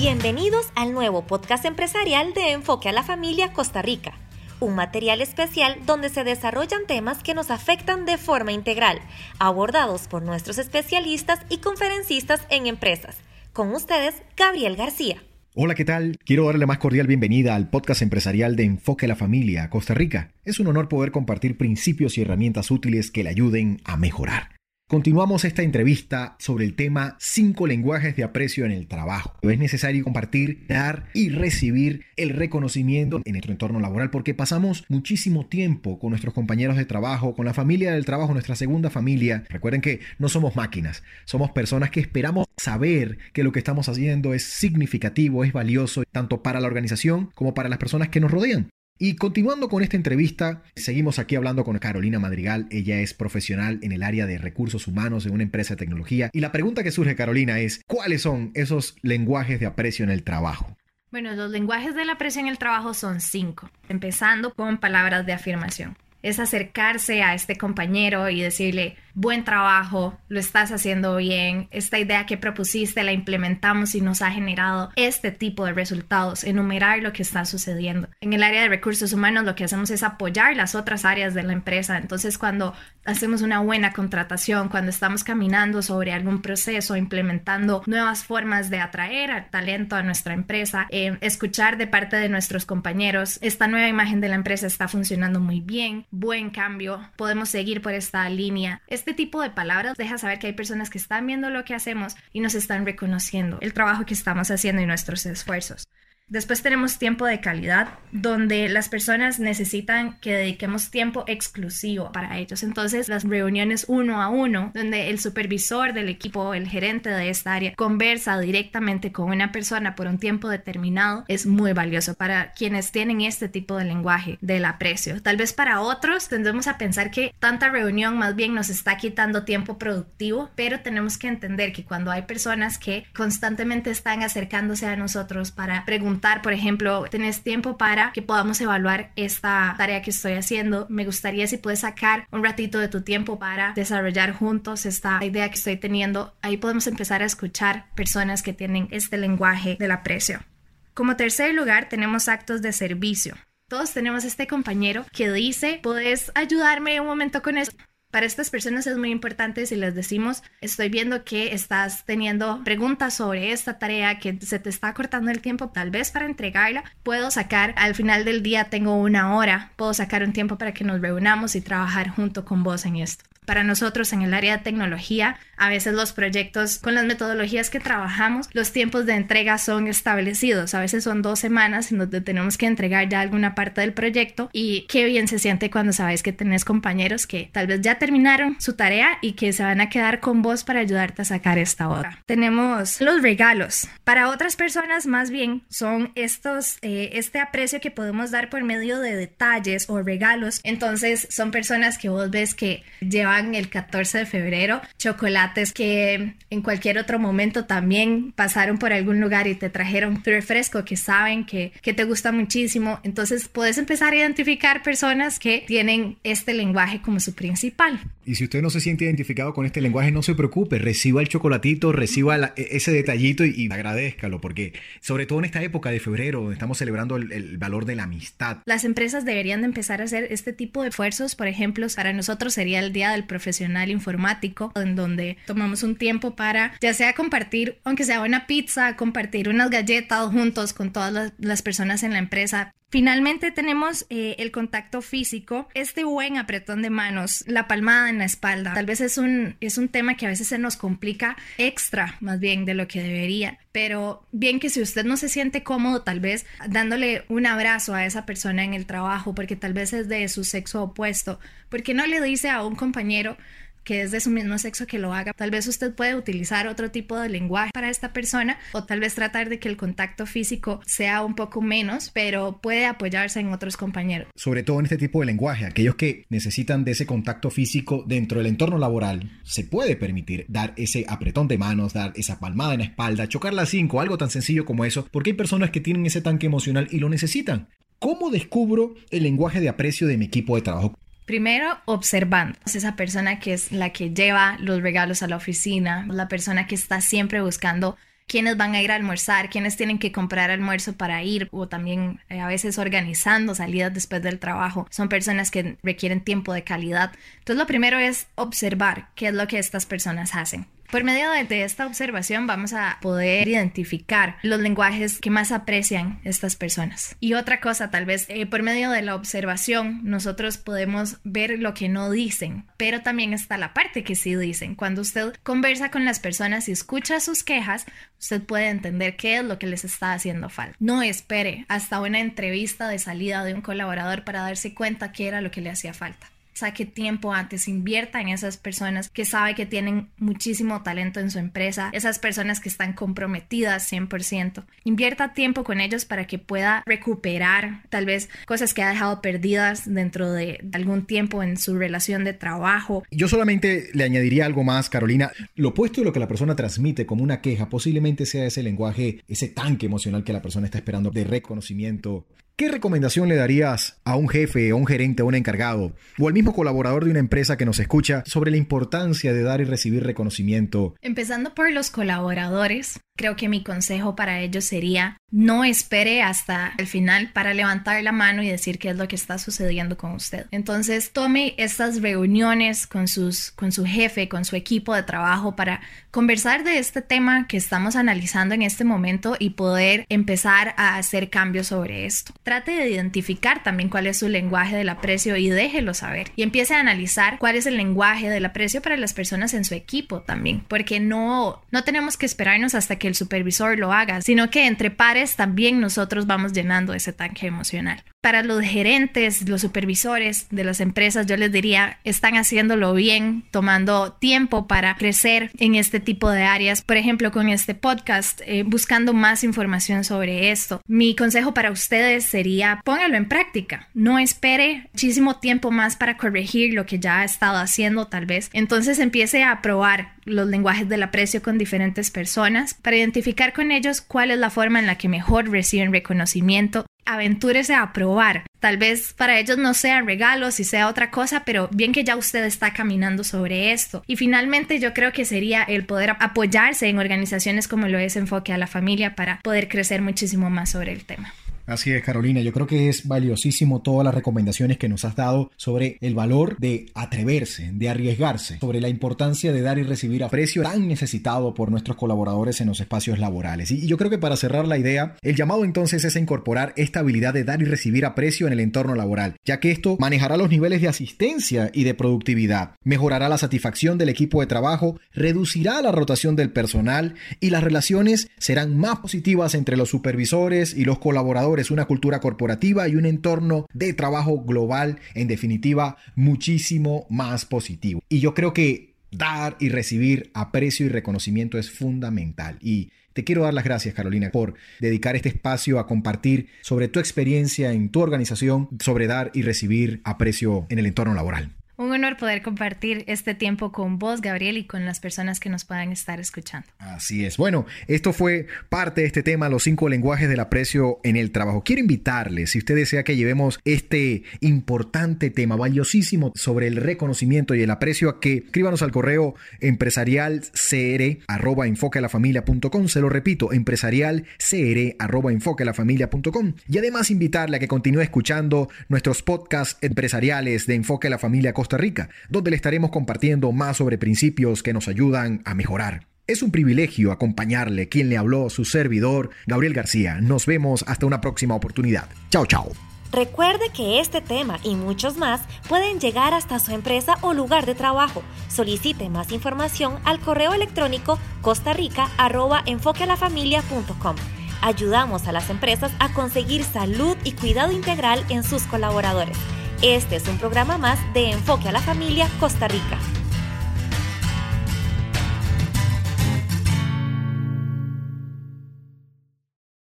Bienvenidos al nuevo podcast empresarial de Enfoque a la Familia Costa Rica, un material especial donde se desarrollan temas que nos afectan de forma integral, abordados por nuestros especialistas y conferencistas en empresas. Con ustedes, Gabriel García. Hola, ¿qué tal? Quiero darle más cordial bienvenida al podcast empresarial de Enfoque a la Familia Costa Rica. Es un honor poder compartir principios y herramientas útiles que le ayuden a mejorar. Continuamos esta entrevista sobre el tema 5 lenguajes de aprecio en el trabajo. Es necesario compartir, dar y recibir el reconocimiento en nuestro entorno laboral porque pasamos muchísimo tiempo con nuestros compañeros de trabajo, con la familia del trabajo, nuestra segunda familia. Recuerden que no somos máquinas, somos personas que esperamos saber que lo que estamos haciendo es significativo, es valioso, tanto para la organización como para las personas que nos rodean. Y continuando con esta entrevista, seguimos aquí hablando con Carolina Madrigal. Ella es profesional en el área de recursos humanos en una empresa de tecnología. Y la pregunta que surge, Carolina, es, ¿cuáles son esos lenguajes de aprecio en el trabajo? Bueno, los lenguajes del aprecio en el trabajo son cinco, empezando con palabras de afirmación. Es acercarse a este compañero y decirle, buen trabajo, lo estás haciendo bien, esta idea que propusiste la implementamos y nos ha generado este tipo de resultados, enumerar lo que está sucediendo. En el área de recursos humanos lo que hacemos es apoyar las otras áreas de la empresa, entonces cuando hacemos una buena contratación, cuando estamos caminando sobre algún proceso, implementando nuevas formas de atraer al talento a nuestra empresa, eh, escuchar de parte de nuestros compañeros, esta nueva imagen de la empresa está funcionando muy bien, buen cambio, podemos seguir por esta línea. Este tipo de palabras deja saber que hay personas que están viendo lo que hacemos y nos están reconociendo el trabajo que estamos haciendo y nuestros esfuerzos. Después tenemos tiempo de calidad, donde las personas necesitan que dediquemos tiempo exclusivo para ellos. Entonces, las reuniones uno a uno, donde el supervisor del equipo, el gerente de esta área, conversa directamente con una persona por un tiempo determinado, es muy valioso para quienes tienen este tipo de lenguaje del aprecio. Tal vez para otros tendemos a pensar que tanta reunión más bien nos está quitando tiempo productivo, pero tenemos que entender que cuando hay personas que constantemente están acercándose a nosotros para preguntar por ejemplo, ¿tenés tiempo para que podamos evaluar esta tarea que estoy haciendo? Me gustaría si puedes sacar un ratito de tu tiempo para desarrollar juntos esta idea que estoy teniendo. Ahí podemos empezar a escuchar personas que tienen este lenguaje del aprecio. Como tercer lugar, tenemos actos de servicio. Todos tenemos este compañero que dice, ¿puedes ayudarme un momento con esto? Para estas personas es muy importante si les decimos, estoy viendo que estás teniendo preguntas sobre esta tarea, que se te está cortando el tiempo, tal vez para entregarla, puedo sacar, al final del día tengo una hora, puedo sacar un tiempo para que nos reunamos y trabajar junto con vos en esto. Para nosotros en el área de tecnología, a veces los proyectos con las metodologías que trabajamos, los tiempos de entrega son establecidos. A veces son dos semanas en donde tenemos que entregar ya alguna parte del proyecto y qué bien se siente cuando sabes que tenés compañeros que tal vez ya terminaron su tarea y que se van a quedar con vos para ayudarte a sacar esta otra. Tenemos los regalos. Para otras personas más bien son estos, eh, este aprecio que podemos dar por medio de detalles o regalos. Entonces son personas que vos ves que llevan el 14 de febrero, chocolates que en cualquier otro momento también pasaron por algún lugar y te trajeron tu refresco que saben que, que te gusta muchísimo. Entonces puedes empezar a identificar personas que tienen este lenguaje como su principal. Y si usted no se siente identificado con este lenguaje, no se preocupe, reciba el chocolatito, reciba e, ese detallito y, y, agradezcalo, porque sobre todo en esta época de febrero, donde estamos celebrando el, valor de la amistad. Las empresas deberían de empezar a hacer este tipo de esfuerzos, por ejemplo, para nosotros sería el Día del profesional informático, en donde tomamos un tiempo para ya sea compartir, aunque sea una pizza, compartir unas galletas juntos con todas las personas en la empresa. Finalmente tenemos eh, el contacto físico, este buen apretón de manos, la palmada en la espalda. Tal vez es un, es un tema que a veces se nos complica extra, más bien de lo que debería. Pero bien que si usted no se siente cómodo, tal vez dándole un abrazo a esa persona en el trabajo, porque tal vez es de su sexo opuesto, porque no le dice a un compañero, que es de su mismo sexo que lo haga. Tal vez usted puede utilizar otro tipo de lenguaje para esta persona o tal vez tratar de que el contacto físico sea un poco menos, pero puede apoyarse en otros compañeros. Sobre todo en este tipo de lenguaje, aquellos que necesitan de ese contacto físico dentro del entorno laboral, se puede permitir dar ese apretón de manos, dar esa palmada en la espalda, chocar la cinco, algo tan sencillo como eso, porque hay personas que tienen ese tanque emocional y lo necesitan. ¿Cómo descubro el lenguaje de aprecio de mi equipo de trabajo? Primero, observando. Es esa persona que es la que lleva los regalos a la oficina, la persona que está siempre buscando quiénes van a ir a almorzar, quiénes tienen que comprar almuerzo para ir o también eh, a veces organizando salidas después del trabajo. Son personas que requieren tiempo de calidad. Entonces lo primero es observar qué es lo que estas personas hacen. Por medio de, esta observación vamos a poder identificar los lenguajes que más aprecian estas personas. Y otra cosa, tal vez eh, por medio de la observación nosotros podemos ver lo que no dicen, pero también está la parte que sí dicen. Cuando usted conversa con las personas y escucha sus quejas, usted puede entender qué es lo que les está haciendo falta. No espere hasta una entrevista de salida de un colaborador para darse cuenta qué era lo que le hacía falta saque tiempo antes, invierta en esas personas que sabe que tienen muchísimo talento en su empresa, esas personas que están comprometidas 100%. Invierta tiempo con ellos para que pueda recuperar tal vez cosas que ha dejado perdidas dentro de algún tiempo en su relación de trabajo. Yo solamente le añadiría algo más, Carolina. Lo opuesto de lo que la persona transmite como una queja posiblemente sea ese lenguaje, ese tanque emocional que la persona está esperando de reconocimiento ¿Qué recomendación le darías a un jefe, a un gerente, a un encargado o al mismo colaborador de una empresa que nos escucha sobre la importancia de dar y recibir reconocimiento? Empezando por los colaboradores, creo que mi consejo para ellos sería no espere hasta el final para levantar la mano y decir qué es lo que está sucediendo con usted. Entonces, tome estas reuniones con, sus, con su jefe, con su equipo de trabajo para conversar de este tema que estamos analizando en este momento y poder empezar a hacer cambios sobre esto. Trate de identificar también cuál es su lenguaje del aprecio y déjelo saber. Y empiece a analizar cuál es el lenguaje del aprecio para las personas en su equipo también, porque no, no tenemos que esperarnos hasta que el supervisor lo haga, sino que entre pares también nosotros vamos llenando ese tanque emocional. Para los gerentes, los supervisores de las empresas, yo les diría, están haciéndolo bien, tomando tiempo para crecer en este tipo de áreas. Por ejemplo, con este podcast, eh, buscando más información sobre esto. Mi consejo para ustedes sería, póngalo en práctica. No espere muchísimo tiempo más para corregir lo que ya ha estado haciendo tal vez. Entonces empiece a probar los lenguajes del aprecio con diferentes personas para identificar con ellos cuál es la forma en la que mejor reciben reconocimiento. Aventúrese a probar. Tal vez para ellos no sean regalos y sea otra cosa, pero bien que ya usted está caminando sobre esto. Y finalmente yo creo que sería el poder apoyarse en organizaciones como lo es Enfoque a la Familia para poder crecer muchísimo más sobre el tema. Así es, Carolina. Yo creo que es valiosísimo todas las recomendaciones que nos has dado sobre el valor de atreverse, de arriesgarse, sobre la importancia de dar y recibir aprecio tan necesitado por nuestros colaboradores en los espacios laborales. Y yo creo que para cerrar la idea, el llamado entonces es incorporar esta habilidad de dar y recibir aprecio en el entorno laboral, ya que esto manejará los niveles de asistencia y de productividad, mejorará la satisfacción del equipo de trabajo, reducirá la rotación del personal y las relaciones serán más positivas entre los supervisores y los colaboradores es una cultura corporativa y un entorno de trabajo global, en definitiva, muchísimo más positivo. Y yo creo que dar y recibir aprecio y reconocimiento es fundamental. Y te quiero dar las gracias, Carolina, por dedicar este espacio a compartir sobre tu experiencia en tu organización, sobre dar y recibir aprecio en el entorno laboral. Un honor poder compartir este tiempo con vos, Gabriel, y con las personas que nos puedan estar escuchando. Así es. Bueno, esto fue parte de este tema, los cinco lenguajes del aprecio en el trabajo. Quiero invitarle, si usted desea que llevemos este importante tema, valiosísimo, sobre el reconocimiento y el aprecio, a que escríbanos al correo empresarial Se lo repito, empresarial Y además invitarle a que continúe escuchando nuestros podcasts empresariales de Enfoque a la Familia Costa Rica, donde le estaremos compartiendo más sobre principios que nos ayudan a mejorar. Es un privilegio acompañarle quien le habló su servidor, Gabriel García. Nos vemos hasta una próxima oportunidad. Chao, chao. Recuerde que este tema y muchos más pueden llegar hasta su empresa o lugar de trabajo. Solicite más información al correo electrónico costarrica.enfoquealafamilia.com. Ayudamos a las empresas a conseguir salud y cuidado integral en sus colaboradores. Este es un programa más de Enfoque a la Familia Costa Rica.